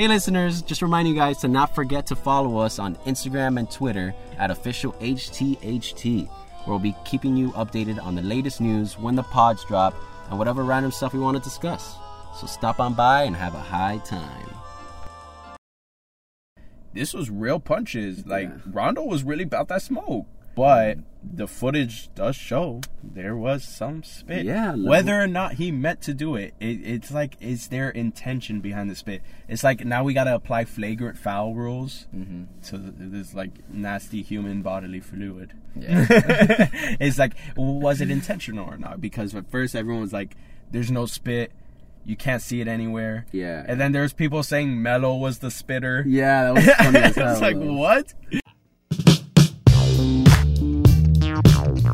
Hey, listeners, just reminding you guys to not forget to follow us on Instagram and Twitter at official HTHT, where we'll be keeping you updated on the latest news, when the pods drop, and whatever random stuff we want to discuss. So stop on by and have a high time. This was real punches. Like Yeah. Rondo was really about that smoke. But the footage does show there was some spit. Yeah, Whether or not he meant to do it, it, it's like is there intention behind the spit? It's like now we gotta apply flagrant foul rules Mm-hmm. to this like nasty human bodily fluid. Yeah. it's like was it intentional or not? Because at first everyone was like, "There's no spit." You can't see it anywhere. Yeah. And then there's people saying Melo was the spitter. Yeah, that was funny as hell. it's like what? Hey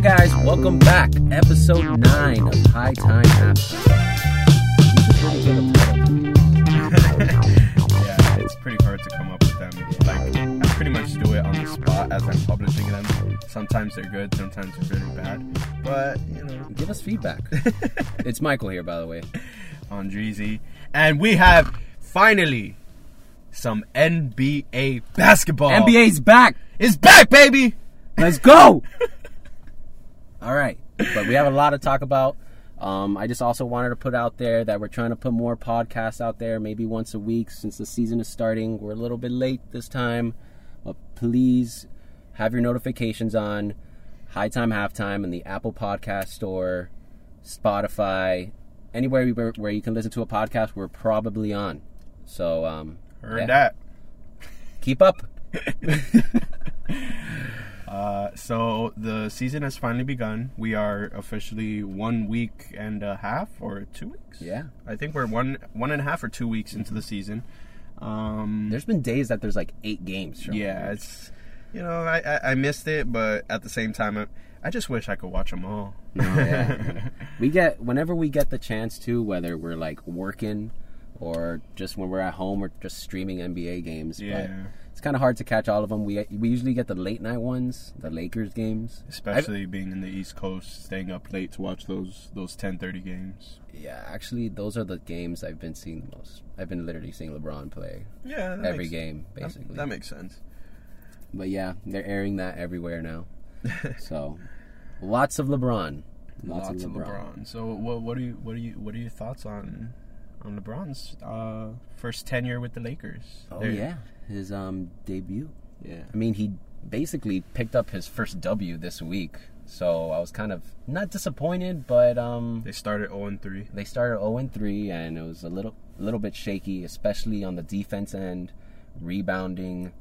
guys, welcome back. Episode 9 of High Time Halftime. These are pretty good titles. yeah, it's pretty hard to come up with them. Like I pretty much do it on the spot as I'm publishing them. Sometimes they're good, sometimes they're really bad. But you know, Give us feedback. it's Michael here, by the way. on Dreezy, and we have finally some NBA basketball. NBA's back. is back, baby. Let's go. All right, but we have a lot to talk about. Um, I just also wanted to put out there that we're trying to put more podcasts out there, maybe once a week since the season is starting. We're a little bit late this time, but please have your notifications on. High Time Halftime in the Apple Podcast Store, Spotify, anywhere where, where you can listen to a podcast. We're probably on. So um, Heard yeah, that. Keep up. Uh, so the season has finally begun. We are officially one week and a half, or two weeks. Yeah. I think we're one one and a half or two weeks into the season. Um, There's been days that there's like eight games. shown. yeah, it's you know I, I I missed it, but at the same time I, I just wish I could watch them all. No, yeah. we get whenever we get the chance to, whether we're like working or just when we're at home or just streaming NBA games. Yeah. But it's kind of hard to catch all of them. We we usually get the late night ones, the Lakers games. Especially being in the East Coast, staying up late to watch those those ten thirty games. Yeah, actually, those are the games I've been seeing the most. I've been literally seeing LeBron play Yeah, every makes- game, basically. That, makes sense. but yeah, they're airing that everywhere now. so, lots of LeBron. Lots, Lots, of LeBron. LeBron. So what what do you what do you what are your thoughts on on LeBron's uh, first tenure with the Lakers? Oh They're- yeah, his um debut. yeah. I mean, he basically picked up his first W this week, so I was kind of not disappointed, but um, They started 0 and 3. they started 0 and 3, and it was a little, little bit shaky, especially on the defense end, rebounding.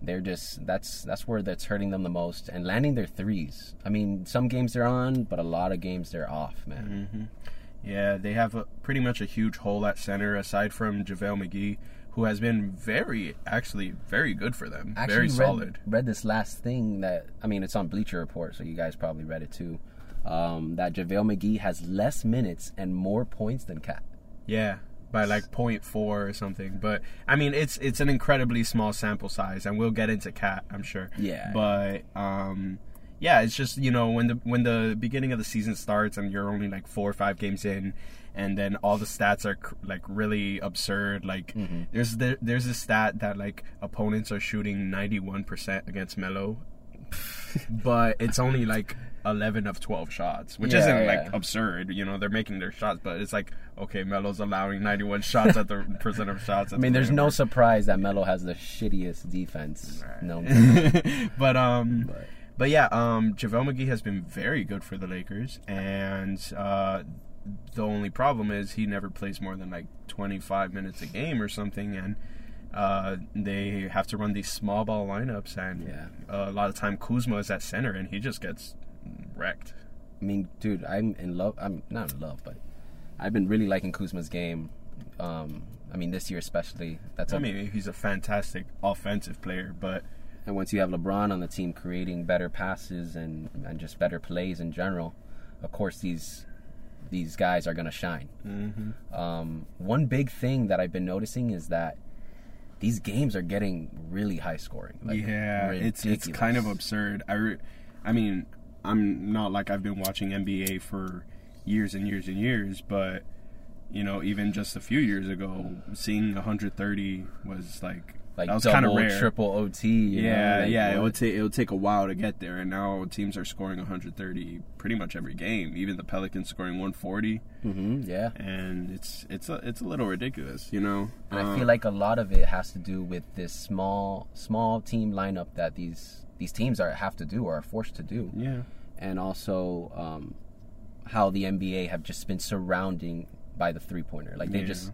They're just that's that's where that's hurting them the most, and landing their threes. I mean, some games they're on, but a lot of games they're off, man. Yeah, they have a, pretty much a huge hole at center aside from JaVale McGee, who has been very, actually, very good for them. Actually, very read, solid. Read this last thing that I mean, it's on Bleacher Report, so you guys probably read it too. Um, that JaVale McGee has less minutes and more points than KAT. Yeah, by like 0.4 or something. But I mean, it's it's an incredibly small sample size, and we'll get into KAT, I'm sure. Yeah. But um, yeah, it's just you know when the when the beginning of the season starts and you're only like four or five games in, and then all the stats are cr- like really absurd. Like Mm-hmm. there's there, there's a stat that like opponents are shooting 91% against Melo. but it's only like 11 of 12 shots, which Yeah, isn't yeah. like absurd. You know, they're making their shots, but it's like, okay, Melo's allowing 91 shots at the percent of shots. I mean, there's no surprise that Melo has the shittiest defense known. to but um, But- but yeah, um, JaVale McGee has been very good for the Lakers, and uh, the only problem is he never plays more than like 25 minutes a game or something, and uh, they have to run these small ball lineups, and Yeah. uh, a lot of time Kuzma is at center, and he just gets wrecked. I mean, dude, I'm in love. I'm not in love, but I've been really liking Kuzma's game. Um, I mean, this year especially. That's I mean, he's a fantastic offensive player, but and once you have LeBron on the team creating better passes and and just better plays in general, of course these these guys are gonna shine. mm-hmm. Um, one big thing that I've been noticing is that these games are getting really high scoring. Like, yeah, it's it's kind of absurd. I, re- I mean, I'm not like I've been watching NBA for years and years and years, but you know, even just a few years ago, seeing 130 was like Like that was kind of double, rare. triple OT. you know, yeah, like, yeah. It would take it would take a while to get there, and now teams are scoring 130 pretty much every game. Even the Pelicans scoring 140, Mhm, yeah. and it's it's a it's a little ridiculous, you know. And I Um, feel like a lot of it has to do with this small small team lineup that these these teams are have to do or are forced to do, yeah, and also um, how the NBA have just been surrounding by the three pointer. Like they Yeah. just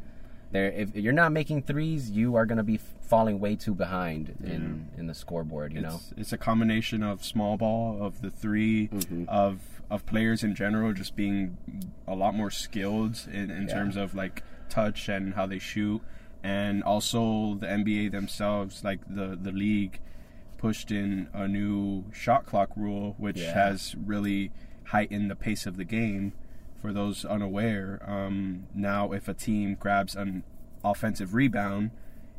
they're if you're not making threes, you are gonna be falling way too behind in in the scoreboard. You know. it's it's a combination of small ball, of the 3 Mhm. of of players in general just being a lot more skilled in, in Yeah. terms of like touch and how they shoot, and also the NBA themselves, like the the league, pushed in a new shot clock rule, which Yeah. has really heightened the pace of the game. For those unaware, um, now if a team grabs an offensive rebound,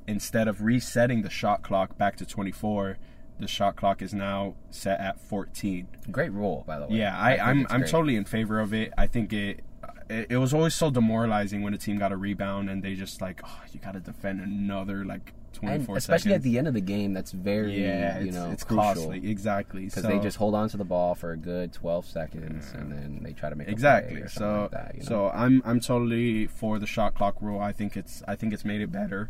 instead of resetting the shot clock back to 24, the shot clock is now set at 14. Great rule, by the way. Yeah, I, think I'm I'm great. totally in favor of it. I think it, it it was always so demoralizing when a team got a rebound and they just like, oh, you got to defend another like 24 and especially at the end of the game. That's very yeah, you it's, know it's crucial. costly. Exactly. because So- they just hold on to the ball for a good 12 seconds and then they try to make exactly. So like that, you know? so I'm I'm totally for the shot clock rule. I think it's I think it's made it better,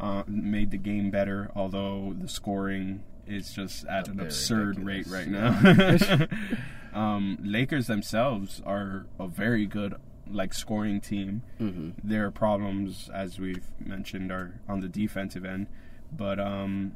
uh, made the game better. Although the scoring is just at an absurd ridiculous, rate right now. um, Lakers themselves are a very good like scoring team. Mhm. Their problems, as we've mentioned, are on the defensive end. But um,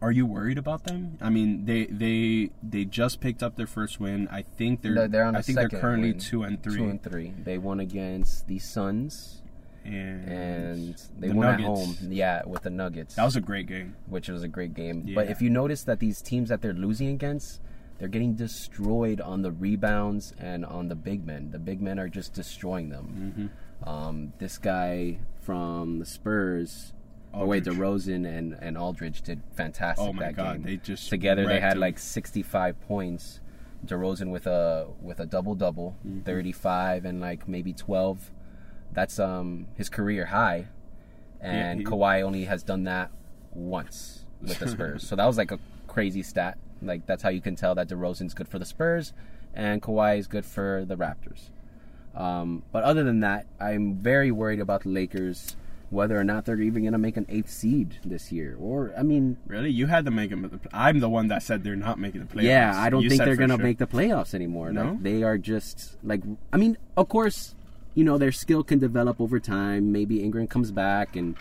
are you worried about them? I mean, they they they just picked up their first win. I think they're They're- they're on I think they're currently win. two and three. two and three they won against the suns and, and they the won Nuggets. at home yeah with the nuggets That was a great game. which was a great game but if you notice that these teams that they're losing against they're getting destroyed on the rebounds and on the big men the big men are just destroying them hmm um, this guy from the spurs Oh wait. DeRozan and and Aldridge did fantastic Oh my that god, game. they just Together they had him. like 65 points. DeRozan with a with a double double, Mm-hmm. 35 and like maybe 12. That's um his career high. And he- Kawhi only has done that once with the Spurs. so that was like a crazy stat. Like that's how you can tell that DeRozan's good for the Spurs and Kawhi is good for the Raptors. Um, but other than that, I'm very worried about the Lakers, whether or not they're even going to make an eighth seed this year. Or, I mean, Really, you had to make them. I'm the one that said they're not making the playoffs. yeah, I don't You think they're going to sure. make the playoffs anymore. No? Like, they are just like, I mean, of course, you know, their skill can develop over time. Maybe Ingram comes back and.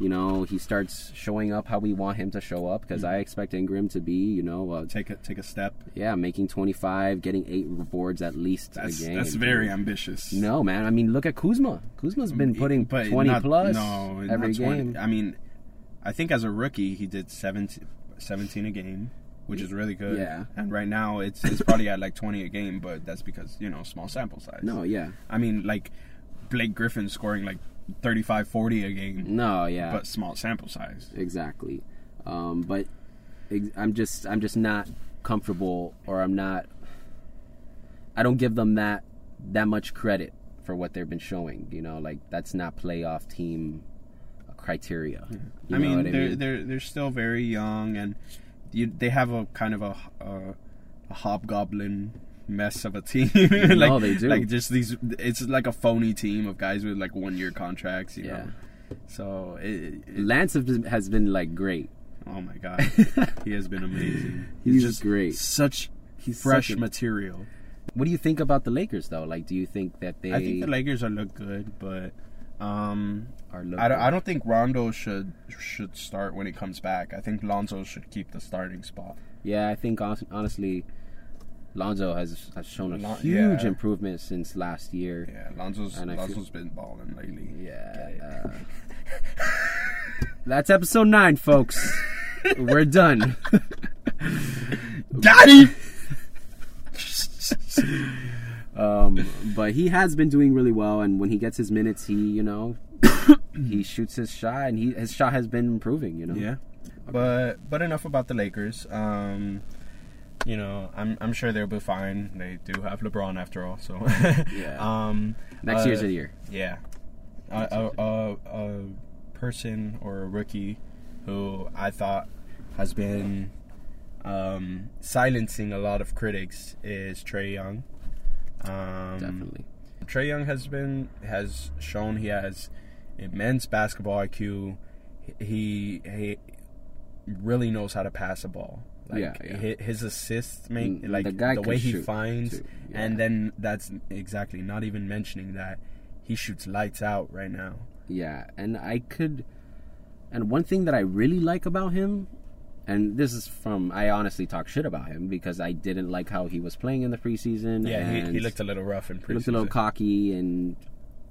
You know, he starts showing up how we want him to show up because I expect Ingram to be, you know, uh, take a take a step. yeah, making 25, getting eight boards at least That's a game. that's very ambitious. No, man. I mean, look at Kuzma. Kuzma's been putting But 20 not- plus no, every game. I mean, I think as a rookie he did 17, 17 a game, which is really good. Yeah. And right now it's it's probably at like twenty a game, but that's because you know small sample size. No, yeah. I mean like Blake Griffin scoring like 35, 40 a game, No, yeah. but small sample size. exactly. Um, but ex- I'm just I'm just not comfortable or I'm not I don't give them that that much credit for what they've been showing, you know, like that's not playoff team criteria. You I mean, what they're they're they're still very young, and you, they have a kind of a, a, a hobgoblin mess of a team. like, No, they do. Like just these, it's like a phony team of guys with like one year contracts. You Yeah. know? So it, it- Lance has been, has been like great. oh my god, he has been amazing. He's just great. Such He's fresh such a- material. What do you think about the Lakers though? Like do you think that they I think the Lakers are look good, but um, I don't. I don't think Rondo should should start when he comes back. I think Lonzo should keep the starting spot. Yeah, I think honestly, Lonzo has has shown a Lon- huge yeah. improvement since last year. Yeah, Lonzo's And I feel- Lonzo's been balling lately. Yeah. uh, that's episode nine, folks. We're done. Daddy. Um, but he has been doing really well, and when he gets his minutes, he you know he shoots his shot, and he his shot has been improving. You know. yeah, but but enough about the Lakers. Um, you know, I'm I'm sure they'll be fine. They do have LeBron after all, so Yeah. Um, Next uh, year's the year. Yeah, a, a, a, a person or a rookie who I thought has been um, silencing a lot of critics is Trae Young. Um, Definitely. Trae Young has been has shown he has immense basketball IQ. He he really knows how to pass a ball. Like Yeah, yeah. his assists make Mm, like the the, way he finds, too. and then that's exactly not even mentioning that he shoots lights out right now. Yeah, and I could, and one thing that I really like about him, and this is from I honestly talk shit about him because I didn't like how he was playing in the preseason. Yeah, he, and he looked a little rough in he looked a little cocky, and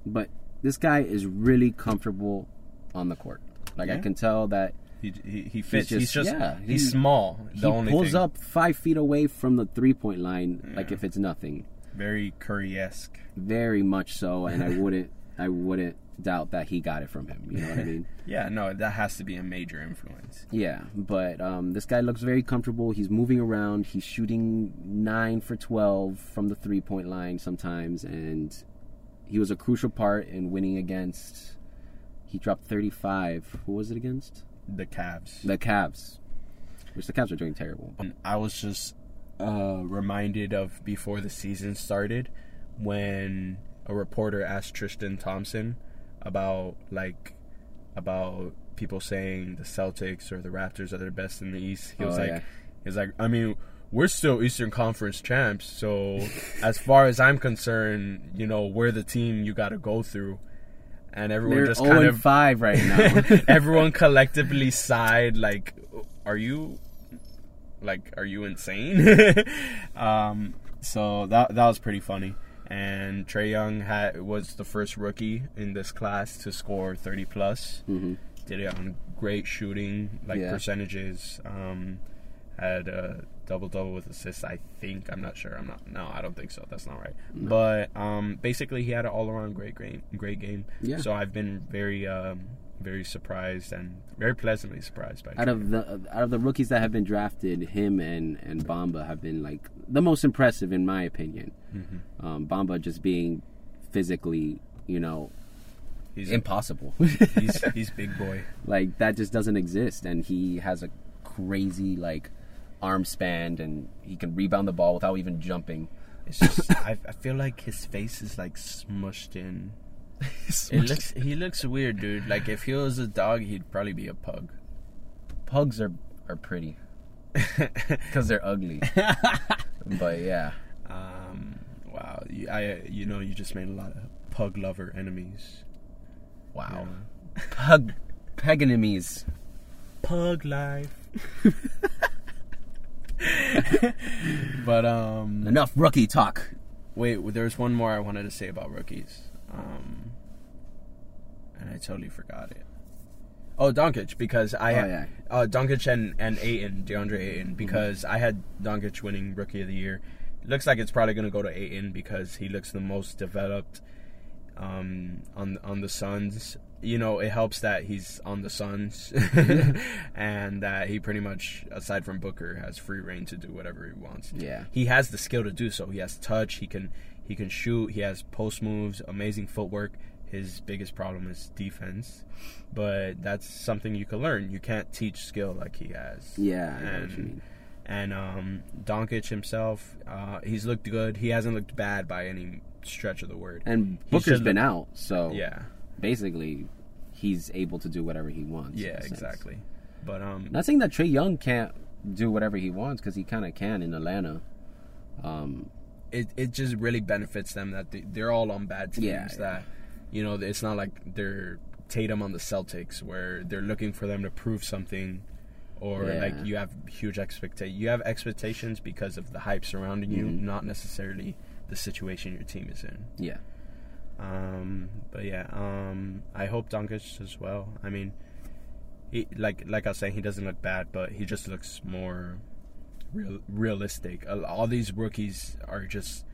but this guy is really comfortable on the court. Like I can tell that He, he, he fits. He's just- just, yeah, he's he- small. The he pulls thing. up five feet away from the three point line, like if it's nothing. very Curry esque. Very much so, and I wouldn't, I wouldn't doubt that he got it from him. You know what I mean? Yeah, no, that has to be a major influence. Yeah, but um, this guy looks very comfortable. He's moving around. He's shooting nine for twelve from the three point line sometimes, and he was a crucial part in winning against. He dropped thirty five. Who was it against? The Cavs. The Cavs, which the Cavs are doing terrible. And I was just uh, reminded of before the season started when a reporter asked Tristan Thompson about like about people saying the Celtics or the Raptors are the best in the East. He was Oh, like, yeah. he was like, I mean. We're still Eastern Conference champs, so as far as I'm concerned, you know we're the team you got to go through, and everyone They're just kind of five right now. everyone collectively sighed like are you like are you insane um so that that was pretty funny and Trae Young had was the first rookie in this class to score 30 plus. Hmm did it on great shooting like Yeah. percentages um had a double double with assists i think. I'm not sure. I'm not no i don't think so. That's not right. But um basically he had an all-around great game great game. Yeah. so i've been very um very surprised and very pleasantly surprised by Out of the out of the rookies that have been drafted, him and and Bamba have been like the most impressive in my opinion. Mhm. Um, Bamba just being physically, you know, he's impossible. he's he's big boy like that just doesn't exist and he has a crazy like arm span and he can rebound the ball without even jumping it's just I, I feel like his face is like smushed in it looks he looks weird dude. Like if he was a dog he'd probably be a pug. Pugs are are pretty. Because they're ugly. But yeah. Um, wow, you, I you know you just made a lot of pug lover enemies. wow. Yeah. pug peg enemies. Pug life. but um, enough rookie talk. wait, there's one more I wanted to say about rookies. Um, and I totally forgot it. Oh, Doncic because I Oh, had yeah. uh, Doncic and and Ayton, DeAndre Ayton because I had Doncic winning Rookie of the Year. Looks like it's probably going to go to Ayton because he looks the most developed um, on on the Suns. You know, it helps that he's on the Suns and that he pretty much, aside from Booker, has free reign to do whatever he wants. Yeah. he has the skill to do so. He has touch. He can he can shoot. He has post moves, amazing footwork. His biggest problem is defense, but that's something you can learn. You can't teach skill like he has. yeah I know what you and mean. and um, Doncic himself, uh, he's looked good. He hasn't looked bad by any stretch of the word. and Booker's been look- out so yeah, basically he's able to do whatever he wants yeah, exactly. But um, Not saying that Trae Young can't do whatever he wants because he kind of can in Atlanta. Um, it it just really benefits them that they, they're all on bad teams. Yeah, that you know, it's not like they're Tatum on the Celtics where they're looking for them to prove something, or Yeah. like you have huge expectations. You have expectations because of the hype surrounding you, Mhm. not necessarily the situation your team is in. yeah, Um, but yeah, um, I hope Doncic as well. I mean, he like like I was saying, he doesn't look bad, but he just looks more real, realistic. All- these rookies are just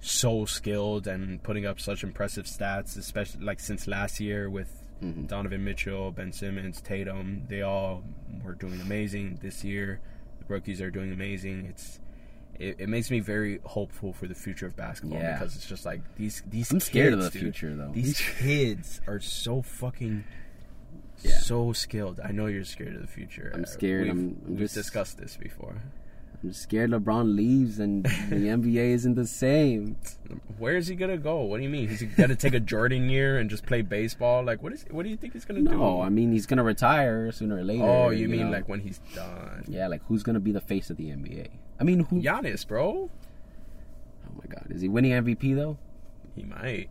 so skilled and putting up such impressive stats, especially like since last year with Mhm. Donovan Mitchell, Ben Simmons, Tatum. They all were doing amazing this year. The rookies are doing amazing. It's it, it makes me very hopeful for the future of basketball Yeah. because it's just like these these. I'm scared of kids, the dude, future, though. These kids are so fucking. Yeah. So skilled. I know you're scared of the future. I'm Uh, scared. We've, I'm- I'm we've just- discussed this before. I'm scared LeBron leaves and the NBA isn't the same. Where is he gonna go? What do you mean? He's gonna take a Jordan year and just play baseball? Like, what is? What do you think he's gonna do? No, I mean he's gonna retire sooner or later. Oh, you, mean know? like when he's done? yeah, like who's gonna be the face of the NBA? I mean, who? Giannis, bro. Oh my God, is he winning MVP though? He might.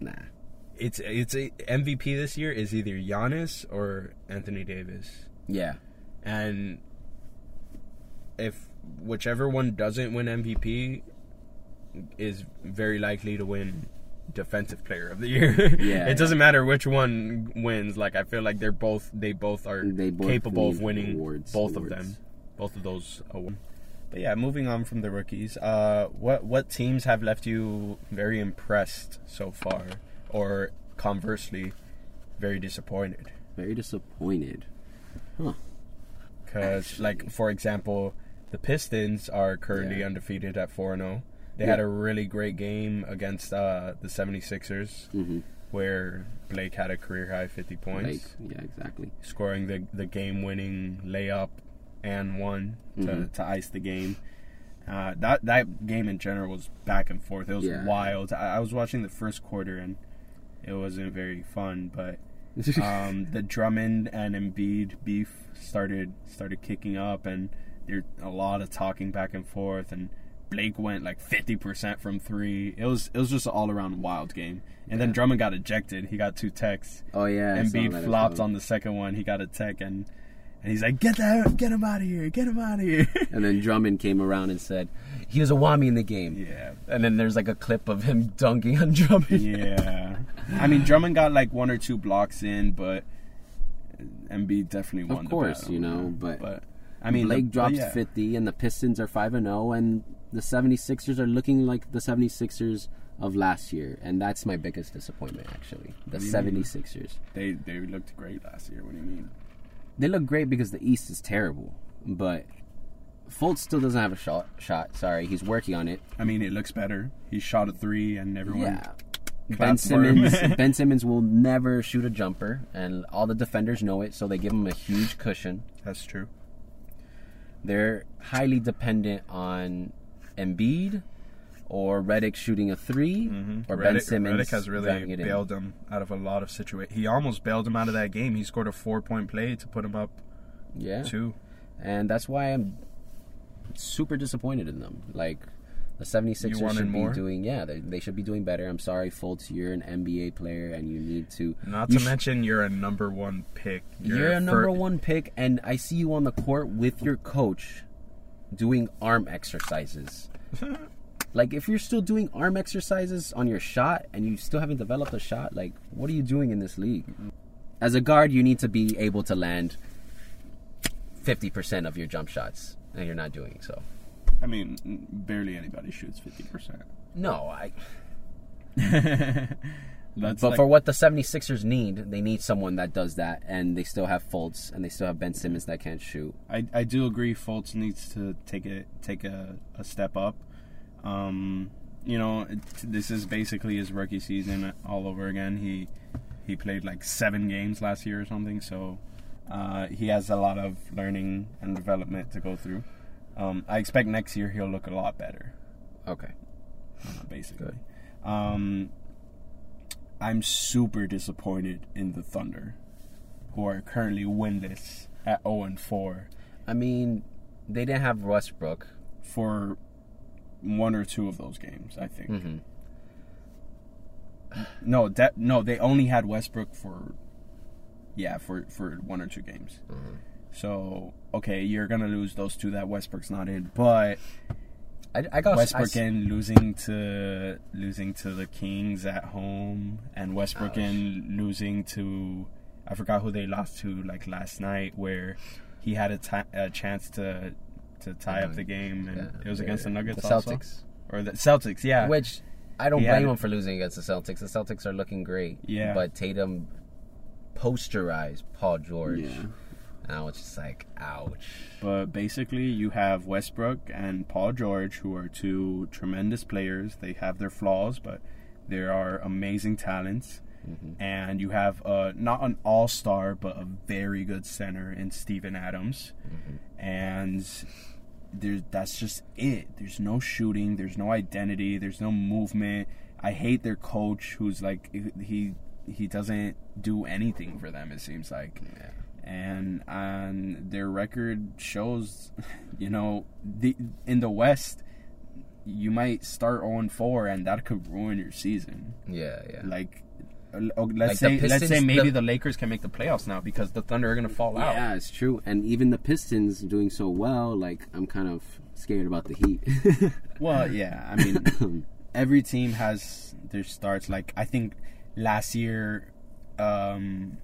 Nah. It's it's a MVP this year is either Giannis or Anthony Davis, Yeah, and if whichever one doesn't win MVP, is very likely to win Defensive Player of the Year. Yeah, it doesn't matter which one wins. Like I feel like they're both they both are They both capable of winning awards- both awards. of them, both of those awards. But yeah, moving on from the rookies, uh, what what teams have left you very impressed so far, or conversely, very disappointed? very disappointed. Huh. Because, like for example, the Pistons are currently Yeah. undefeated at four and zero. They Yeah. had a really great game against uh, the 76ers, Mm-hmm. where Blake had a career high fifty points. Like, yeah, exactly. scoring the the game winning layup and one to, Mhm. to ice the game. Uh, that that game in general was back and forth. It was Yeah. wild. I, I was watching the first quarter and it wasn't very fun. But um, the Drummond and Embiid beef started started kicking up, and there's a lot of talking back and forth. And Blake went like fifty percent from three. It was it was just an all around wild game. And then Drummond got ejected. He got two techs. oh yeah, And Embiid flopped on the second one. He got a tech and and he's like, "Get that, get him out of here, get him out of here." And then Drummond came around and said he was a whammy in the game. yeah, And then there's like a clip of him dunking on Drummond. yeah. I mean, Drummond got like one or two blocks in, but Embiid definitely won. Of the course, battle, you know, but- but I mean, Blake the- drops yeah. 50 and the Pistons are 5 and 0 and the 76ers are looking like the 76ers of last year and that's my biggest disappointment actually. The What do you mean? 76ers. They they looked great last year. What do you mean? They look great because the East is terrible, but Fultz still doesn't have a shot. Shot, sorry, he's working on it. I mean, it looks better. He shot a three, and everyone. Yeah. Ben clapped for him. Simmons Ben Simmons will never shoot a jumper and all the defenders know it, so they give him a huge cushion. That's true. They're highly dependent on Embiid or Redick shooting a 3 mm-hmm. or Ben Simmons Redick has really bailed him out of a lot of situations. He almost bailed him out of that game. He scored a four point play to put him up Yeah, two. and that's why I'm super disappointed in them. Like the 76ers You should more? be doing, yeah, they, they should be doing better. I'm sorry, Fultz, you're an NBA player and you need to. Not to sh- mention, you're a number one pick. You're, a fir- number one pick, and I see you on the court with your coach doing arm exercises. like, if you're still doing arm exercises on your shot and you still haven't developed a shot, like, what are you doing in this league? As a guard, you need to be able to land 50% of your jump shots, and you're not doing so. I mean, barely anybody shoots fifty percent. No, I. That's But like- for what the 76ers need, they need someone that does that, and they still have Fultz, and they still have Ben Simmons that can't shoot. I, I do agree. Fultz needs to take a take a, a step up. Um, you know, it, this is basically his rookie season all over again. He he played like seven games last year or something, so uh, he has a lot of learning and development to go through. Um, I expect next year he'll look a lot better. Okay. uh, basically. Um, I'm super disappointed in the Thunder, who are currently winless at 0 and 4 I mean, they didn't have Westbrook. for one or two of those games. I think. Mm-hmm. No, that no, they only had Westbrook for yeah for for one or two games. Mm-hmm. So okay, you're gonna lose those two that Westbrook's not in, but I, I got Westbrook I, in losing to losing to the Kings at home, and Westbrook Ouch. in losing to I forgot who they lost to like last night, where he had a chance to to tie up the game, and Yeah, it was against the Nuggets, the also? Celtics, or the Celtics, yeah. which I don't He blame it. him for losing against the Celtics. The Celtics are looking great. Yeah. but Tatum posterized Paul George, Yeah. Now it's just like, ouch. But basically, you have Westbrook and Paul George, who are two tremendous players. They have their flaws, but they are amazing talents. Mm-hmm. And you have uh, not an all star, but a very good center in Steven Adams. Mm-hmm. And there, that's just it. There's no shooting, there's no identity, there's no movement. I hate their coach, who's like, he he doesn't do anything for them, it seems like Yeah. And and their record shows, you know, the in the West, you might start on 4 and that could ruin your season. Yeah, yeah. Like, uh, oh, let's Like say let's say maybe the- the, Lakers can make the playoffs now because the Thunder are gonna fall out. Yeah, it's true. And even the Pistons doing so well, like I'm kind of scared about the Heat. Well, yeah, I mean, every team has their starts. Like I think last year, um,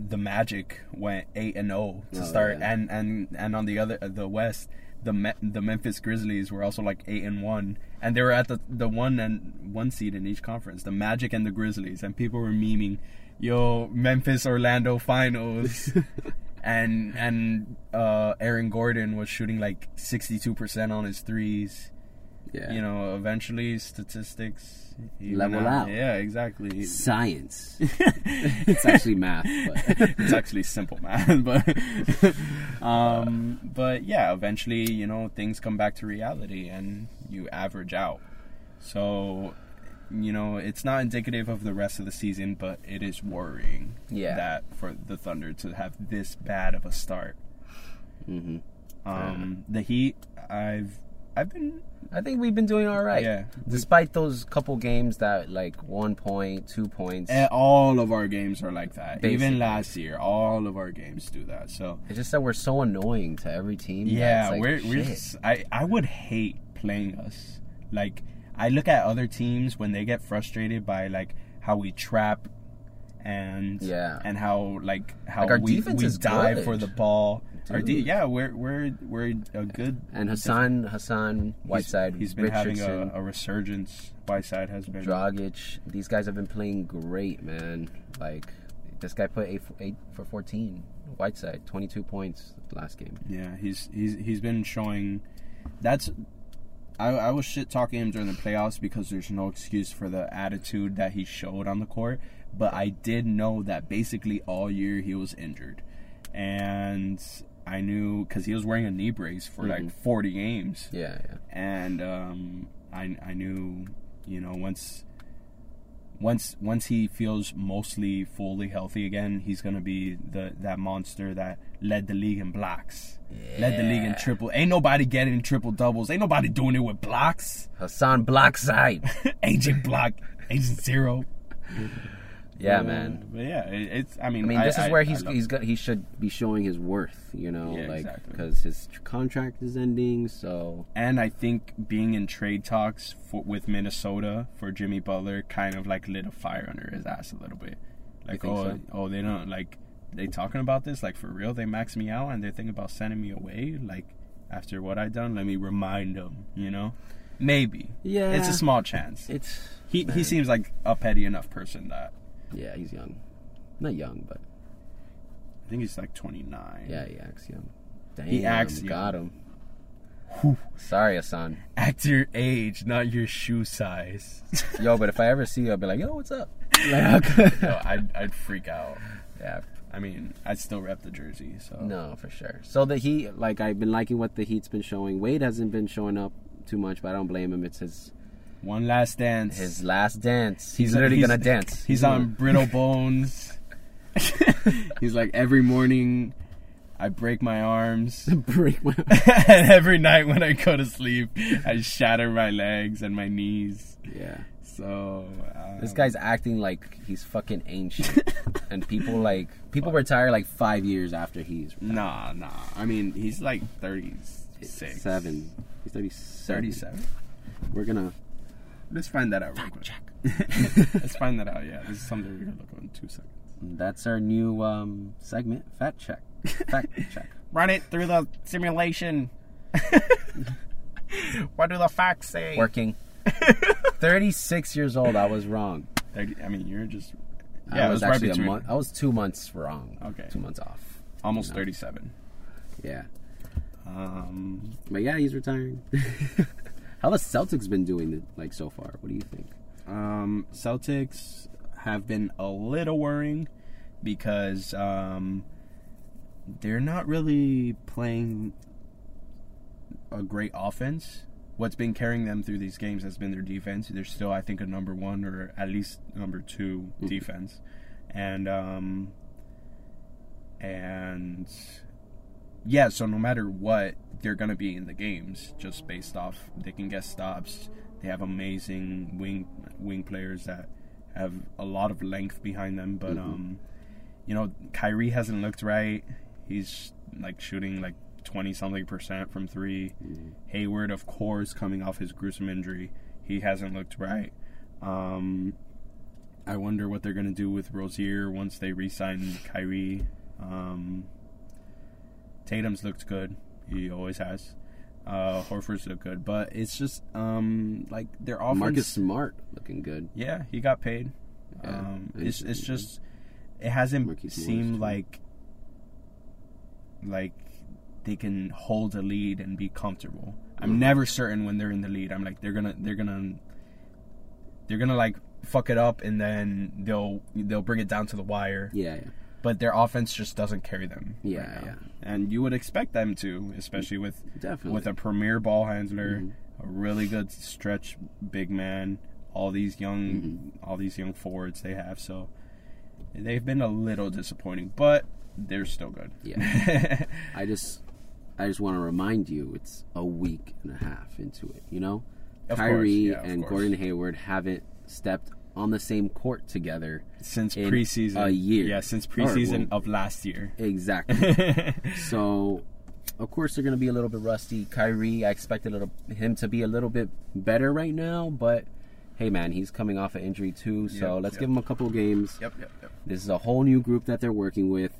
the Magic went eight and zero to Oh, start, yeah. and and and on the other the West, the Me- the Memphis Grizzlies were also like eight and one, and they were at the the one and one seed in each conference. The Magic and the Grizzlies, and people were memeing, "Yo, Memphis Orlando finals." And and uh, Aaron Gordon was shooting like sixty two percent on his threes yeah. you know, eventually statistics Level out. Yeah, exactly. Science. it's actually math, but it's actually simple math, but um, but yeah, eventually, you know, things come back to reality and you average out. So, you know, it's not indicative of the rest of the season, but it is worrying Yeah. that for the Thunder to have this bad of a start. hmm Um, the Heat, I've I've been I think we've been doing all right. Yeah. Despite those couple games that like one point, two points. Eh, all of our games are like that. Basically. Even last year, all of our games do that. So It's just that we're so annoying to every team. yeah, like, we're we're. Just, I I would hate playing us. Like I look at other teams when they get frustrated by like how we trap and Yeah. and how like how Like, our we, we is dive good. for the ball. Our Dude. yeah, we're we're we're a good and Hassan, Hassan, Whiteside, he's been having a, a resurgence. Whiteside has been Dragic. These guys have been playing great, man. Like this guy put eight, eight for fourteen. Whiteside, twenty-two points last game. Yeah, he's he's he's been showing. That's I I was shit talking him during the playoffs because there's no excuse for the attitude that he showed on the court. But I did know that basically all year he was injured, and I knew because he was wearing a knee brace for like 40 games, Yeah, yeah. and um, I I knew you know once. Once once he feels mostly fully healthy again, he's gonna be the that monster that led the league in blocks led the league in triple. Ain't nobody getting triple doubles. Ain't nobody doing it with blocks. Hassan Blockside. Agent Block, Agent Zero. Yeah, Uh, man. But yeah, it, it's. I mean, I mean, this is where he's I he's got he should be showing his worth, you know, Yeah, like exactly. because his contract is ending. So and I think being in trade talks for, with Minnesota for Jimmy Butler kind of like lit a fire under his ass a little bit. Like, oh, so? oh, they don't like they talking about this like for real. They max me out and they're thinking about sending me away. Like after what I done, let me remind them. You know, maybe. Yeah. it's a small chance. it's He man. he seems like a petty enough person that yeah, he's young, not young, but I think he's like 29. yeah, he acts young. Damn, He acts got young. him. Sorry, Hassan. Act your age, not your shoe size. Yo, but if I ever see you, I'll be like, yo, what's up? Like, no, I'd, I'd freak out. yeah, I mean, I'd still rep the jersey. So no, for sure. So the Heat, like I've been liking what the Heat's been showing. Wade hasn't been showing up too much, but I don't blame him. It's his one last dance. his last dance. He's, He's- literally he's- gonna dance. He's on brittle bones. he's like every morning, I break my arms. break my. and every night when I go to sleep, I shatter my legs and my knees. yeah. So um, This guy's acting like he's fucking ancient, and people like people retire like five years after he's Nah, nah. I mean, he's like 36. seven. He's thirty-seven. 37. We're gonna Let's find that out real quick. Let's find that out. Yeah, this is something we're gonna look up in two seconds. That's our new um, segment, fact check. Fact check. Run it through the simulation. what do the facts say? Working. Thirty-six years old. I was wrong. 30, I mean, you're just. I Yeah, it was, was right a month. I was two months wrong. Okay. Two months off. almost You know. 37. Yeah. Um, But yeah, he's retiring. How the Celtics been doing like so far? What do you think? um, Celtics have been a little worrying because um, they're not really playing a great offense. What's been carrying them through these games has been their defense. They're still, I think, a number one or at least number 2 Mhm. defense, and um, and yeah. So no matter what, they're gonna be in the games just based off they can get stops. They have amazing wing wing players that have a lot of length behind them, but Mhm. um, you know, Kyrie hasn't looked right. He's like shooting like twenty something percent from three. Hayward, of course, coming off his gruesome injury, he hasn't looked right. Um, I wonder what they're gonna do with Rozier once they re-sign Kyrie. Um, Tatum's looked good; he always has. Uh, Horford's looked good, but it's just um, like their offense. Marcus Smart looking good. Yeah, he got paid. Yeah, Um, it's it's just it hasn't Marquise seemed like like they can hold a lead and be comfortable. I'm Mhm. never certain when they're in the lead. I'm like they're gonna they're gonna they're gonna like fuck it up and then they'll they'll bring it down to the wire. Yeah, yeah. But their offense just doesn't carry them. Yeah, right yeah. And you would expect them to, especially with Definitely. with a premier ball handler, Mhm. a really good stretch big man, all these young Mhm. all these young forwards they have. So they've been a little disappointing, but they're still good. Yeah. I just I just want to remind you it's a week and a half into it, you know? Of Kyrie course, yeah, and. Gordon Hayward haven't stepped on the same court together. since In preseason, a year. yeah, since preseason well- of last year. Exactly. so of course they're going to be a little bit rusty. Kyrie, I expected a little, him to be a little bit better right now, but hey man, he's coming off an injury too, so Yep, let's yep. give him a couple games. yep, yep, yep. This is a whole new group that they're working with,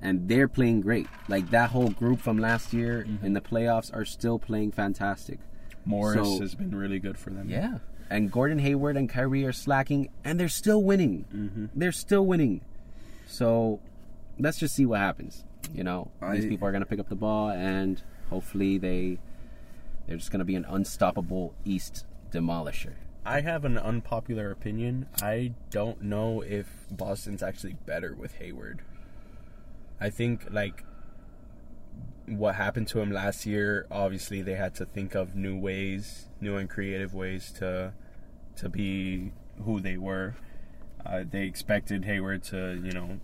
and they're playing great. Like that whole group from last year Mm-hmm. in the playoffs are still playing fantastic. Morris So- has been really good for them. Yeah. And Gordon Hayward and Kyrie are slacking, and they're still winning. Mhm. They're still winning. So let's just see what happens. You know, these people are going to pick up the ball, and hopefully they they're just going to be an unstoppable East demolisher. I have an unpopular opinion. I don't know if Boston's actually better with Hayward. I think like what happened to him last year, obviously they had to think of new ways, new and creative ways to to be who they were. Uh, they expected Hayward to, you know,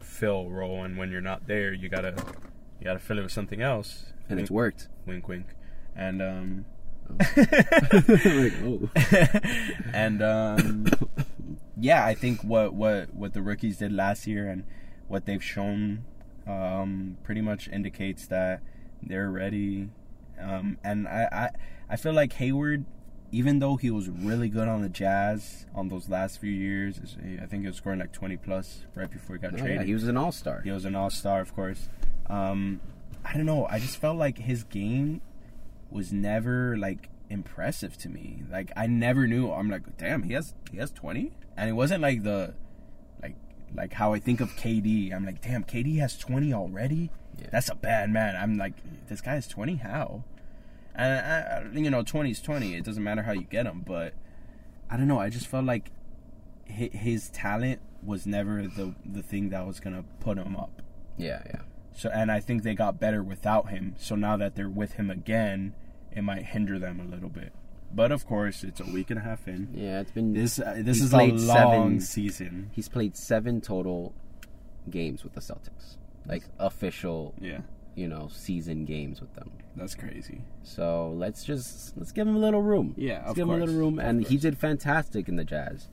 fill a role, and when you're not there, you gotta you gotta fill it with something else. And it's worked. wink, wink, and um. Like, oh. and um, yeah, I think what what what the rookies did last year and what they've shown um, pretty much indicates that they're ready. Um, and I, I I feel like Hayward, even though he was really good on the Jazz on those last few years, I think he was scoring like twenty plus right before he got Oh, traded. yeah, he was an all star. He was an all star, of course. Um, I don't know. I just felt like his game was never like impressive to me. Like I never knew. I'm like, damn, he has he has 20, and it wasn't like the like how I think of KD. I'm like, damn, KD has 20 already. Yeah. That's a bad man. I'm like, this guy has 20. How? And I- you know, 20 is 20. It doesn't matter how you get him, but I don't know. I just felt like his talent was never the the thing that was gonna put him up. Yeah, yeah. So and I think they got better without him. So now that they're with him again, it might hinder them a little bit. But of course, it's a week and a half in. Yeah, it's been This uh, this is a long seven- season. He's played seven total games with the Celtics, like official, Yeah, you know, season games with them. that's crazy. So let's just let's give him a little room. Yeah, let's give him a little room, of and he did fantastic in the Jazz.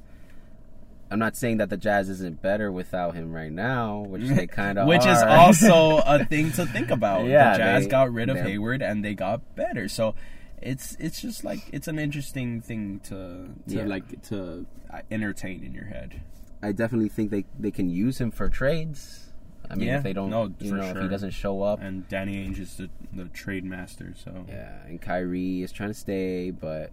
I'm not saying that the Jazz isn't better without him right now, which they kind of Which is also a thing to think about. Yeah, the Jazz they- got rid of Hayward and they got better. So it's it's just like it's an interesting thing to to Yeah. like to uh, entertain in your head. I definitely think they they can use him for trades. I mean, Yeah, if they don't, no, you know, if he doesn't show up, And Danny Ainge is the the trade master. So yeah. And Kyrie is trying to stay, but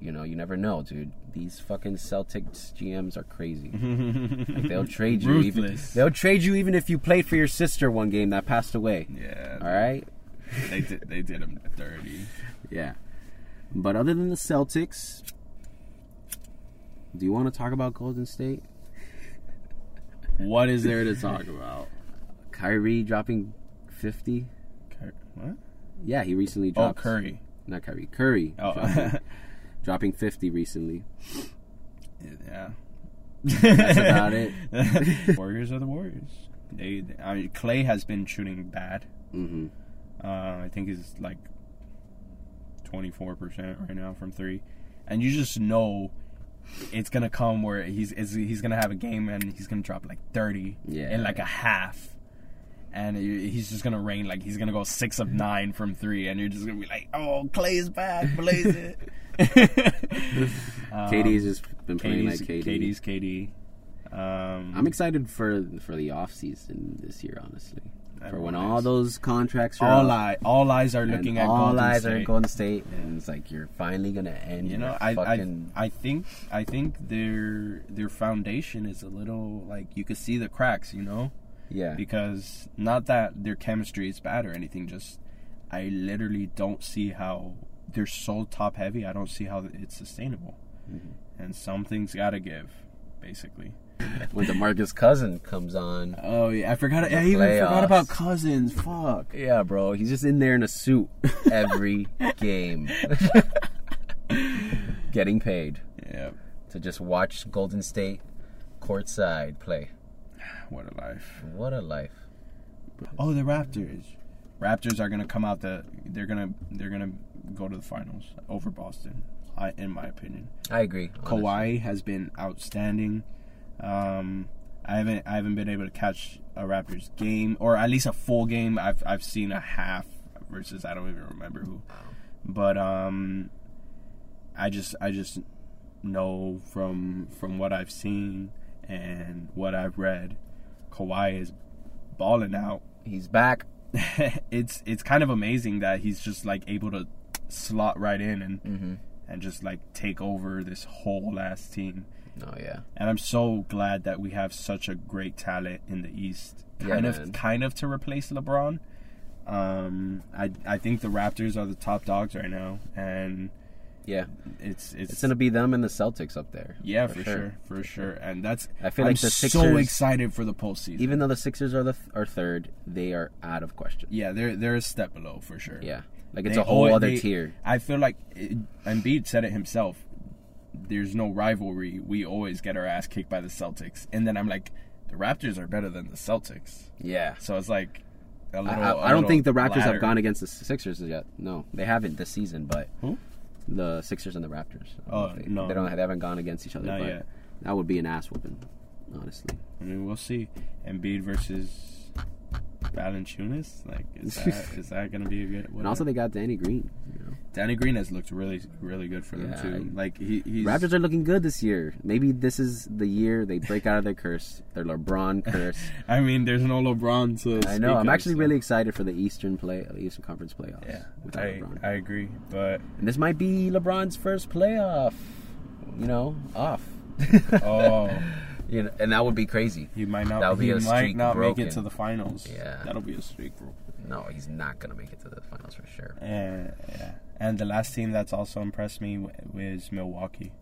you know, you never know, dude. These fucking Celtics GMs are crazy. like they'll trade you even Ruthless. they'll trade you even if you played for your sister one game that passed away. yeah. All right? They did. They did him dirty. Yeah. But other than the Celtics, do you want to talk about Golden State? What is there to talk about? Kyrie dropping 50? Cur- What? Yeah, he recently dropped. Oh. Curry. Not Kyrie. Curry. Oh, Dropping, dropping 50 recently. yeah. That's about it. Warriors are the Warriors. They, I mean, Clay has been shooting bad. hmm Uh, I think he's like twenty four percent right now from three, and you just know it's gonna come where he's he's gonna have a game and he's gonna drop like thirty Yeah. in like a half, and he's just gonna rain like he's gonna go six of nine from three, and you're just gonna be like, oh, Clay's back, blaze it. um, KD's just been playing KD's, like KD. KD's KD. Um, I'm excited for for the off season this year, honestly. For when all those contracts are all eye, all eyes are looking at all Golden eyes State. are in Golden State, and it's like you're finally gonna end. You know, your I, I I think I think their their foundation is a little like you could see the cracks, you know, yeah, because not that their chemistry is bad or anything, just I literally don't see how they're so top heavy. I don't see how it's sustainable, Mm-hmm. and something's got to give, basically. When Demarcus Cousin comes on. Oh yeah, I forgot. I even forgot about Cousins. Fuck. Yeah, bro, he's just in there in a suit every game, getting paid Yeah. to just watch Golden State courtside play. What a life. What a life! Oh, the Raptors. Raptors are gonna come out the. They're gonna. They're gonna go to the finals over Boston. I, in my opinion, I agree. honestly. Kawhi has been outstanding. Um, I haven't. I haven't been able to catch a Raptors game, or at least a full game. I've. I've seen a half versus. I don't even remember who. But um, I just. I just know from from what I've seen and what I've read, Kawhi is balling out He's back. it's it's kind of amazing that he's just like able to slot right in and Mm-hmm. and just like take over this whole last team. Oh yeah, And I'm so glad that we have such a great talent in the East, Yeah, kind man. of kind of to replace LeBron. Um, I I think the Raptors are the top dogs right now, and yeah. it's it's, It's gonna be them and the Celtics up there. yeah for, sure. for sure, and that's I feel like I'm the so excited for the postseason. Even though the Sixers are the th- are third, they are out of question. yeah, they're they're a step below for sure. Yeah, like it's They a whole other they- tier. I feel like it, Embiid said it himself. There's no rivalry. We always get our ass kicked by the Celtics, and then I'm like, the Raptors are better than the Celtics. Yeah. So it's like I, little. I- don't think the Raptors ladder. have gone against the Sixers yet. No, they haven't this season. But Who? the Sixers and the Raptors. Oh, they, no. they don't. They haven't gone against each other. Not but yet. That would be an ass whooping, honestly. I mean, we'll see. Embiid versus Valanciunas. Like, is that is that gonna be a good? And also, they got Danny Green. You know? Danny Green has looked really really good for them Yeah, too. Like he he's Raptors are looking good this year. Maybe this is the year they break out of their curse, their LeBron curse. I mean, there's no LeBron to. I know. I'm of, actually so- really excited for the Eastern play, Eastern Conference playoffs. Yeah, I LeBron. I agree, but and this might be LeBron's first playoff. You know, off. oh. you know, and that would be crazy. He might not. That would be he a might streak not make it to the finals. Yeah. that'll be a streak, bro. No, he's not gonna make it to the finals for sure. And yeah, and the last team that's also impressed me was Milwaukee.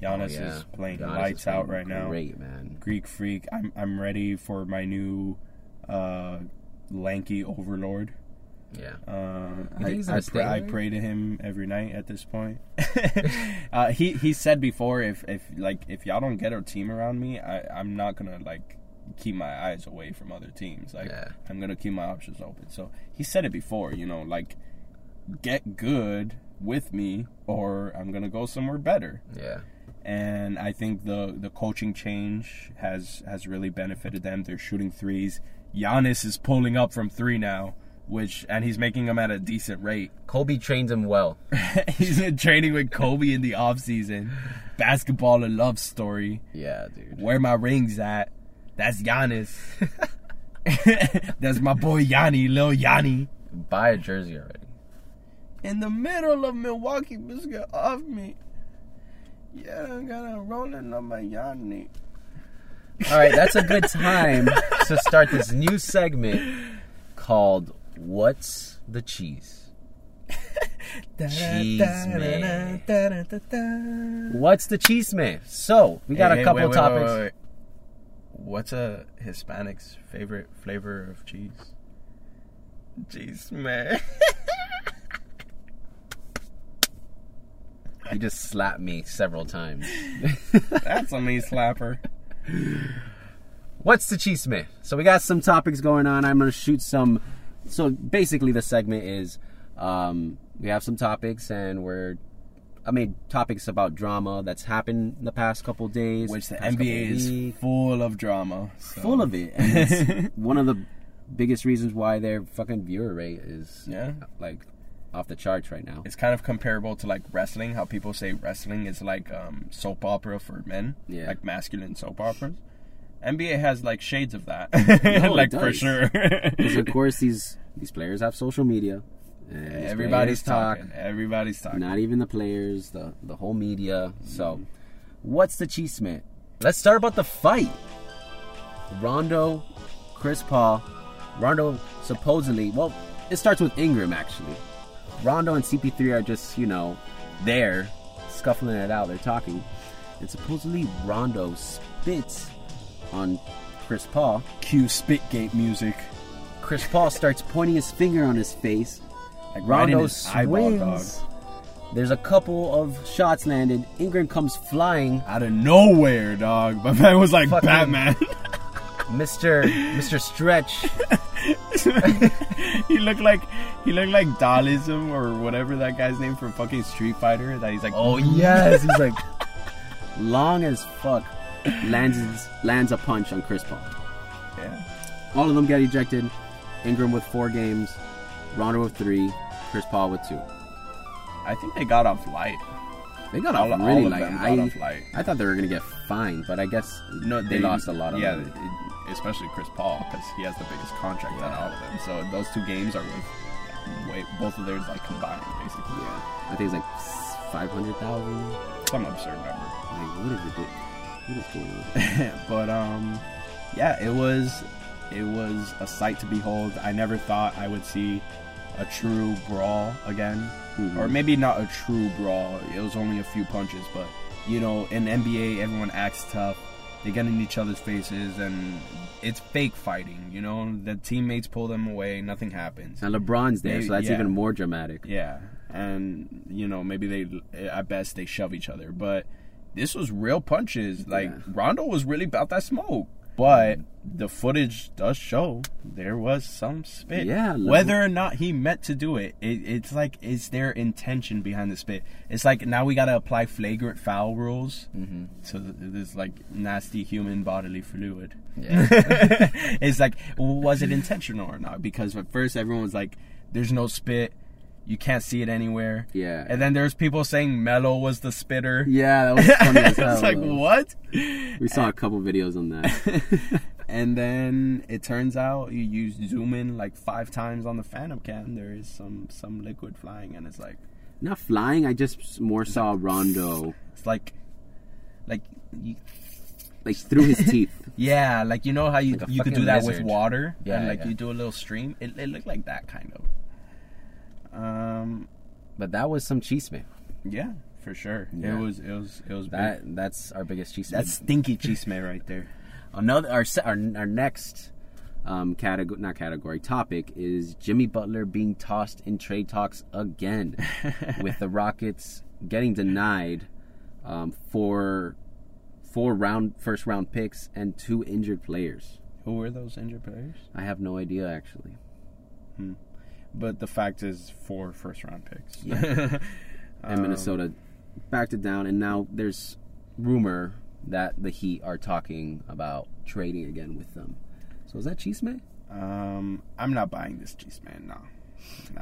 Giannis Oh, yeah. is playing Giannis lights is out playing right now. Great man. Greek freak. I'm I'm ready for my new uh, lanky overlord. Yeah. Uh, I, I, I pray to him every night at this point. uh, he he said before if if like if y'all don't get a team around me, I I'm not gonna like keep my eyes away from other teams. Like Yeah. I'm gonna keep my options open. So he said it before, you know, like get good with me or I'm gonna go somewhere better Yeah. and I think the the coaching change has has really benefited them. They're shooting threes. Giannis is pulling up from three now, which and he's making them at a decent rate. Kobe trains him well. he's been training with Kobe in the offseason. Basketball a love story. Yeah, dude. Where my rings at? That's Giannis. That's my boy Yanni, Lil Yanni. Buy a jersey already. In the middle of Milwaukee, get off me. Yeah, I'm gonna roll in on my Yanni. All right, that's a good time to start this new segment called "What's the Cheese." Cheese man. What's the cheese man? So we got Hey, a couple wait, wait, topics. wait, wait. What's a Hispanic's favorite flavor of cheese? Cheese man. He just slapped me several times. That's a me slapper. What's the cheese man? So we got some topics going on. I'm gonna shoot some. So basically, the segment is um, we have some topics, and we're I mean topics about drama that's happened in the past couple days, Which the NBA is weeks. full of drama. so- full of it. And it's one of the biggest reasons why their fucking viewer rate is Yeah. like off the charts right now. It's kind of comparable to like wrestling. How people say wrestling is like um, soap opera for men, Yeah. like masculine soap operas. NBA has like shades of that, it like for sure. Because of course these these players have social media. Everybody's talk. talking. Everybody's talking. Not even the players, the the whole media. Mm-hmm. So, what's the cheese man? Let's start about the fight. Rondo, Chris Paul. Rondo supposedly, well, it starts with Ingram actually. Rondo and CP3 are just, you know, there, scuffling it out. They're talking. And supposedly Rondo spits on Chris Paul. Cue Spitgate music. Chris Paul starts pointing his finger on his face. Like right Rondo dog. swings. There's a couple of shots landed. Ingram comes flying. Out of nowhere, dog. My man was like Fucking- Batman. Mr. Mr. Stretch. he looked like he looked like Dhalsim or whatever that guy's name from fucking Street Fighter. That he's like, Oh mm-hmm. yes, he's like long as fuck. Lands lands a punch on Chris Paul. yeah. All of them get ejected. Ingram with four games, Rondo with three, Chris Paul with two. I think they got off light. They got All, off all really light. I, off light. I thought they were gonna get fined, but I guess No, they, lost a lot of yeah, money. especially Chris Paul because he has the biggest contract out of all of them. So those two games are worth way both of theirs like combined basically. Yeah, I think it's like five hundred thousand. Some absurd number. Like, what is it? What is going on? but um, yeah, it was it was a sight to behold. I never thought I would see a true brawl again, Mhm. or maybe not a true brawl. It was only a few punches, but you know, in NBA, everyone acts tough. They get in each other's faces, and it's fake fighting. You know, the teammates pull them away, nothing happens. And LeBron's there, They- so that's yeah. even more dramatic. Yeah, and you know maybe they at best they shove each other, but this was real punches. Like Yeah. Rondo was really about that smoke, but the footage does show there was some spit. Yeah, whether or not he meant to do it, it it's like is there intention behind the spit? It's like now we gotta apply flagrant foul rules Mm-hmm. to this like nasty human bodily fluid. Yeah. it's like, was it intentional or not? Because at first everyone was like, "There's no spit, you can't see it anywhere." Yeah. And then there's people saying Melo was the spitter. Yeah, that was funny as hell. it's like though. what? We saw a couple videos on that. and then it turns out you, you zoom in like five times on the Phantom cam. There is some some liquid flying, and it's like Not flying. I just more saw Rondo it's like like you, like through his teeth. yeah, like you know how you Like you could do that with water, Yeah, and like yeah. you do a little stream. It, it looked like that kind of. Um. But that was some cheese man. Yeah, for sure. Yeah. It was it was it was That big. that's our biggest cheese. That's stinky cheese man right there. another our our, our next um category not category topic is Jimmy Butler being tossed in trade talks again with the Rockets getting denied um, for four round first round picks and two injured players. Who were those injured players? I have no idea actually. But the fact is, four first round picks. Yeah. And Um, Minnesota backed it down, and now there's rumor that the Heat are talking about trading again with them. So is that cheese man? Um, I'm not buying this cheese man. No,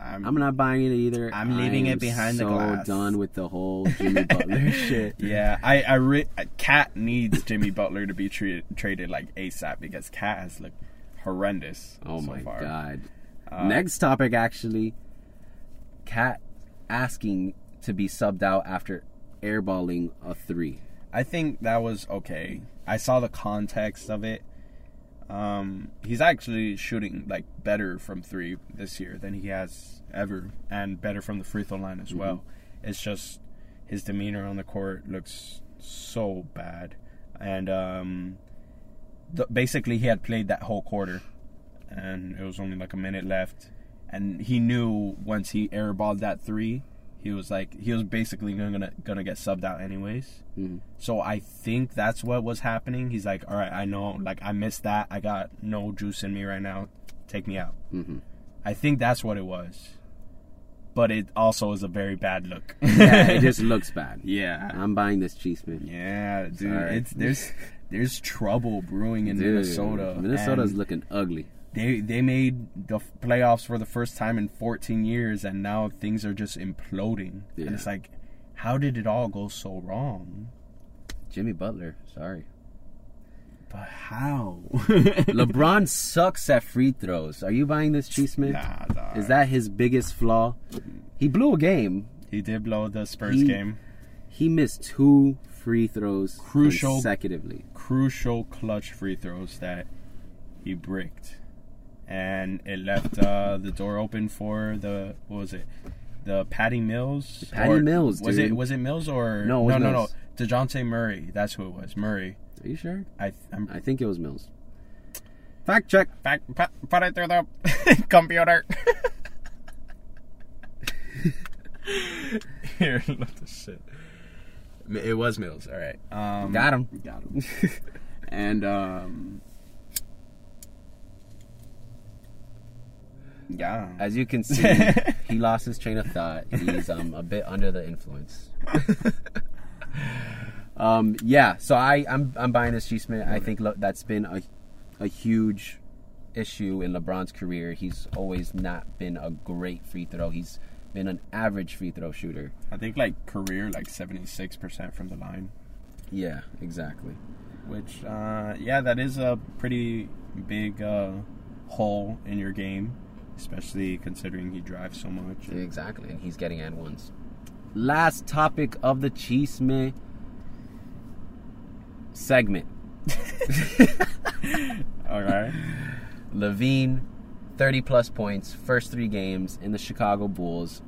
I'm, I'm not buying it either. I'm leaving it behind the so glass. done with the whole Jimmy Butler shit. Yeah, I, I, re- KAT needs Jimmy Butler to be tre- traded like ASAP because KAT has looked horrendous. Oh so my far. god. Uh, Next topic, actually, KAT asking to be subbed out after airballing a three. I think that was okay. I saw the context of it. Um, he's actually shooting like better from three this year than he has ever, and better from the free throw line as well. It's just his demeanor on the court looks so bad, and um, th- basically he had played that whole quarter, and it was only like a minute left, and he knew once he airballed that three, he was like he was basically gonna gonna get subbed out anyways. Mhm. So I think that's what was happening. He's like, all right, I know, like I missed that. I got no juice in me right now. Take me out. Mhm. I think that's what it was. But it also is a very bad look. Yeah, it just looks bad. yeah, I'm buying this cheese Cheeseman. yeah, dude. Sorry. It's there's there's trouble brewing in Dude, Minnesota. Minnesota's looking ugly. They they made the playoffs for the first time in 14 years, and now things are just imploding. Yeah. And it's like, how did it all go so wrong? Jimmy Butler, sorry. But how? LeBron sucks at free throws. Are you buying this Cheeseman? Nah, dog. Is that his biggest flaw? He blew a game. He did blow the Spurs He- game. He missed two free throws Crucial- consecutively. Crucial clutch free throws that he bricked, and it left uh, the door open for the what was it? The Patty Mills. Patty Or- Mills, Was dude. it was it Mills or No, no no Mills. no Dejounte Murray? That's who it was. Murray. Are you sure? I I'm I think it was Mills. Fact check. put, put it through the computer. Here, look this shit. It was Mills. All right. Um, Got him. Got him. and um, yeah. As you can see, he lost his train of thought. He's um, a bit under the influence. um, yeah, so I, I'm I'm buying this Cheeseman. I think lo- that's been a a huge issue in LeBron's career. He's always not been a great free throw. He's been an average free throw shooter. I think like career like seventy six percent from the line, Yeah, exactly. which uh, yeah, that is a pretty big uh, hole in your game, especially considering he drives so much. Exactly, and he's getting and ones. Last topic of the Cheeseman segment. Okay. LaVine, 30 plus points, first three games in the Chicago Bulls.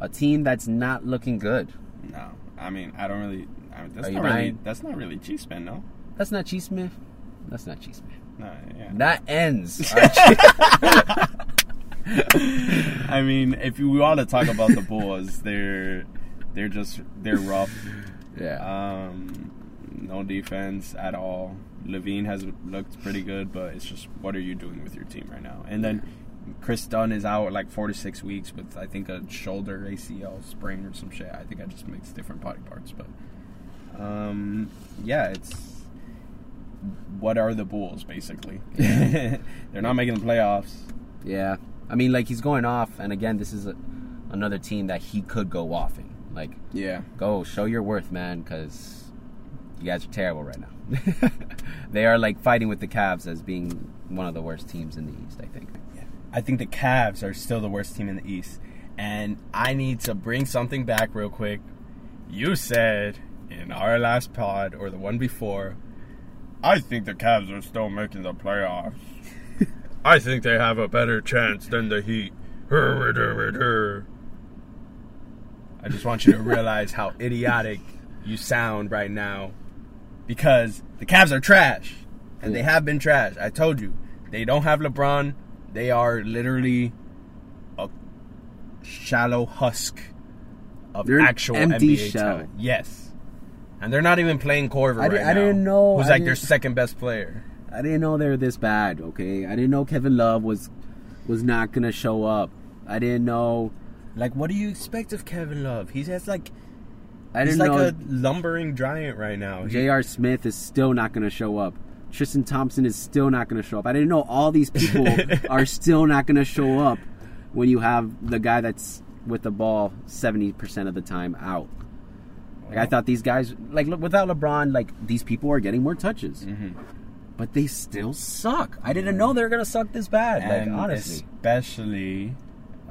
A team that's not looking good. no, I mean I don't really. I mean, that's Are you not really. buying? That's not really cheese man, no. That's not Cheeseman. That's not Cheeseman. No, yeah. That ends. I mean, if you want to talk about the Bulls, they're they're just they're rough. yeah. Um, no defense at all. LaVine has looked pretty good, but it's just what are you doing with your team right now? And then Kris Dunn is out like four to six weeks with I think a shoulder ACL sprain or some shit. I think I just mixed different body parts, but um, yeah, it's what are the Bulls basically? They're not making the playoffs. Yeah. I mean, like, he's going off, and again, this is a, another team that he could go off in. Like, Yeah, go show your worth, man, because you guys are terrible right now. they are, like, fighting with the Cavs as being one of the worst teams in the East, I think. I think the Cavs are still the worst team in the East. And I need to bring something back real quick. You said in our last pod or the one before, I think the Cavs are still making the playoffs. I think they have a better chance than the Heat. I just want you to realize how idiotic you sound right now because the Cavs are trash and they have been trash. I told you. They don't have LeBron. They are literally a shallow husk of They're an actual empty NBA shell. talent. Yes. And they're not even playing Korver I right I now. didn't know- Who's I like their didn't- second best player. I didn't know they were this bad, okay? I didn't know Kevin Love was was not to show up. I didn't know. Like, what do you expect of Kevin Love? He has like I didn't like know a lumbering giant right now. J.R. Smith is still not going to show up. Tristan Thompson is still not going to show up. I didn't know all these people are still not going to show up when you have the guy that's with the ball 70% of the time out. Like I thought these guys like without LeBron like these people are getting more touches. Mm-hmm. But they still suck. I didn't know they were going to suck this bad. and like honestly. especially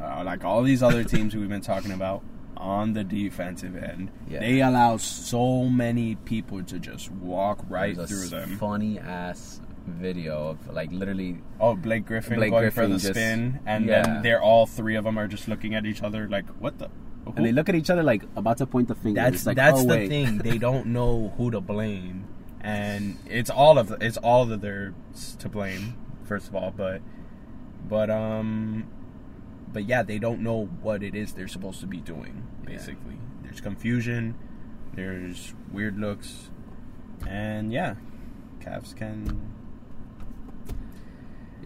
uh, like all these other teams we've been talking about on the defensive end. Yeah. They allow so many people to just walk right through them. funny ass video of like literally Oh, Blake Griffin Blake going Griffin for the just- spin, and yeah. then they're all three of them are just looking at each other like, "What the?" and they look at each other like about to point the finger. That's like, that's oh, the wait. thing. They don't know who to blame, and it's all of it's all of theirs to blame. First of all, but but um, but yeah, they don't know what it is they're supposed to be doing. Yeah. Basically, there's confusion, there's weird looks, and yeah, Cavs can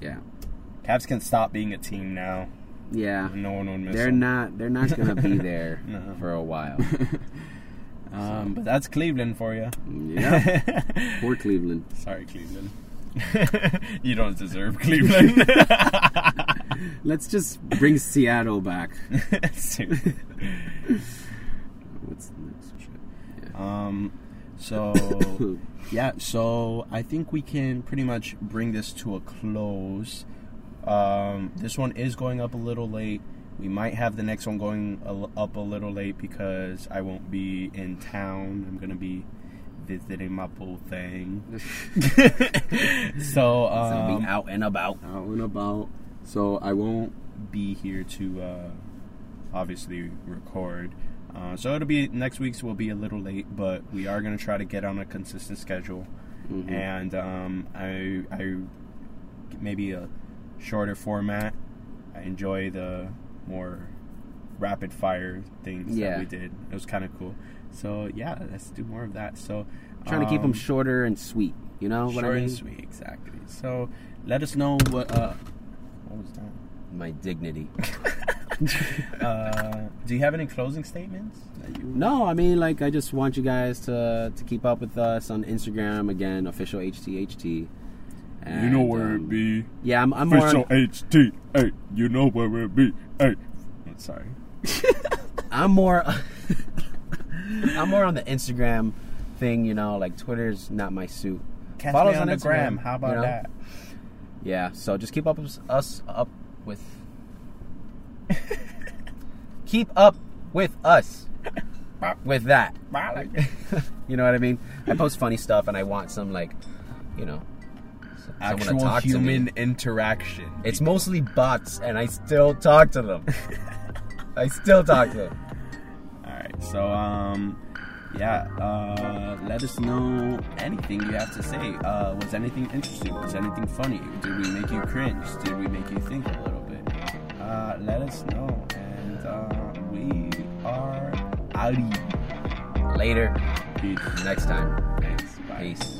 Yeah, Cavs can stop being a team now. yeah. No one would miss them. They're them. not. They're not gonna be there No. for a while. Um, but that's Cleveland for you. Yeah. Poor Cleveland. Sorry, Cleveland. you don't deserve Cleveland. Let's just bring Seattle back. What's the next shit? um, so yeah, so I think we can pretty much bring this to a close. Um, this one is going up a little late. We might have the next one going a up a little late because I won't be in town. I'm gonna be visiting my pool thing. so um, be out and about. out and about. So I won't be here to uh, obviously record. Uh, so it'll be next week's will be a little late, but we are gonna try to get on a consistent schedule, Mhm. and um, I I maybe a shorter format. I enjoy the more rapid fire things Yeah. that we did. It was kind of cool. So yeah, let's do more of that. So Trying to keep them um, shorter and sweet. You know what I mean? Short and sweet, exactly. So let us know what. Uh, what was that? My dignity. Uh, do you have any closing statements? No, I mean like I just want you guys to to keep up with us on Instagram again, official HTHT. And, you know where um, it be. Yeah, I'm, I'm more. On, HT. Hey, you know where it be. Hey. Sorry. I'm more. I'm more on the Instagram thing. You know, like Twitter's not my suit. Catch Follow me us on on the gram. Instagram, How about you know? that? Yeah, so just keep up with us up with. keep up with us with that. you know what I mean? I post funny stuff and I want some like, you know, s- someone to Actual talk human interaction. It's mostly bots, and I still talk to them. I still talk to them. All right. So um, yeah. Uh, let us know anything you have to say. Uh, was anything interesting? Was anything funny? Did we make you cringe? Did we make you think a little bit? Uh, let us know, and uh, we are outie. Later. Peace. Next time. Thanks. Bye. Peace.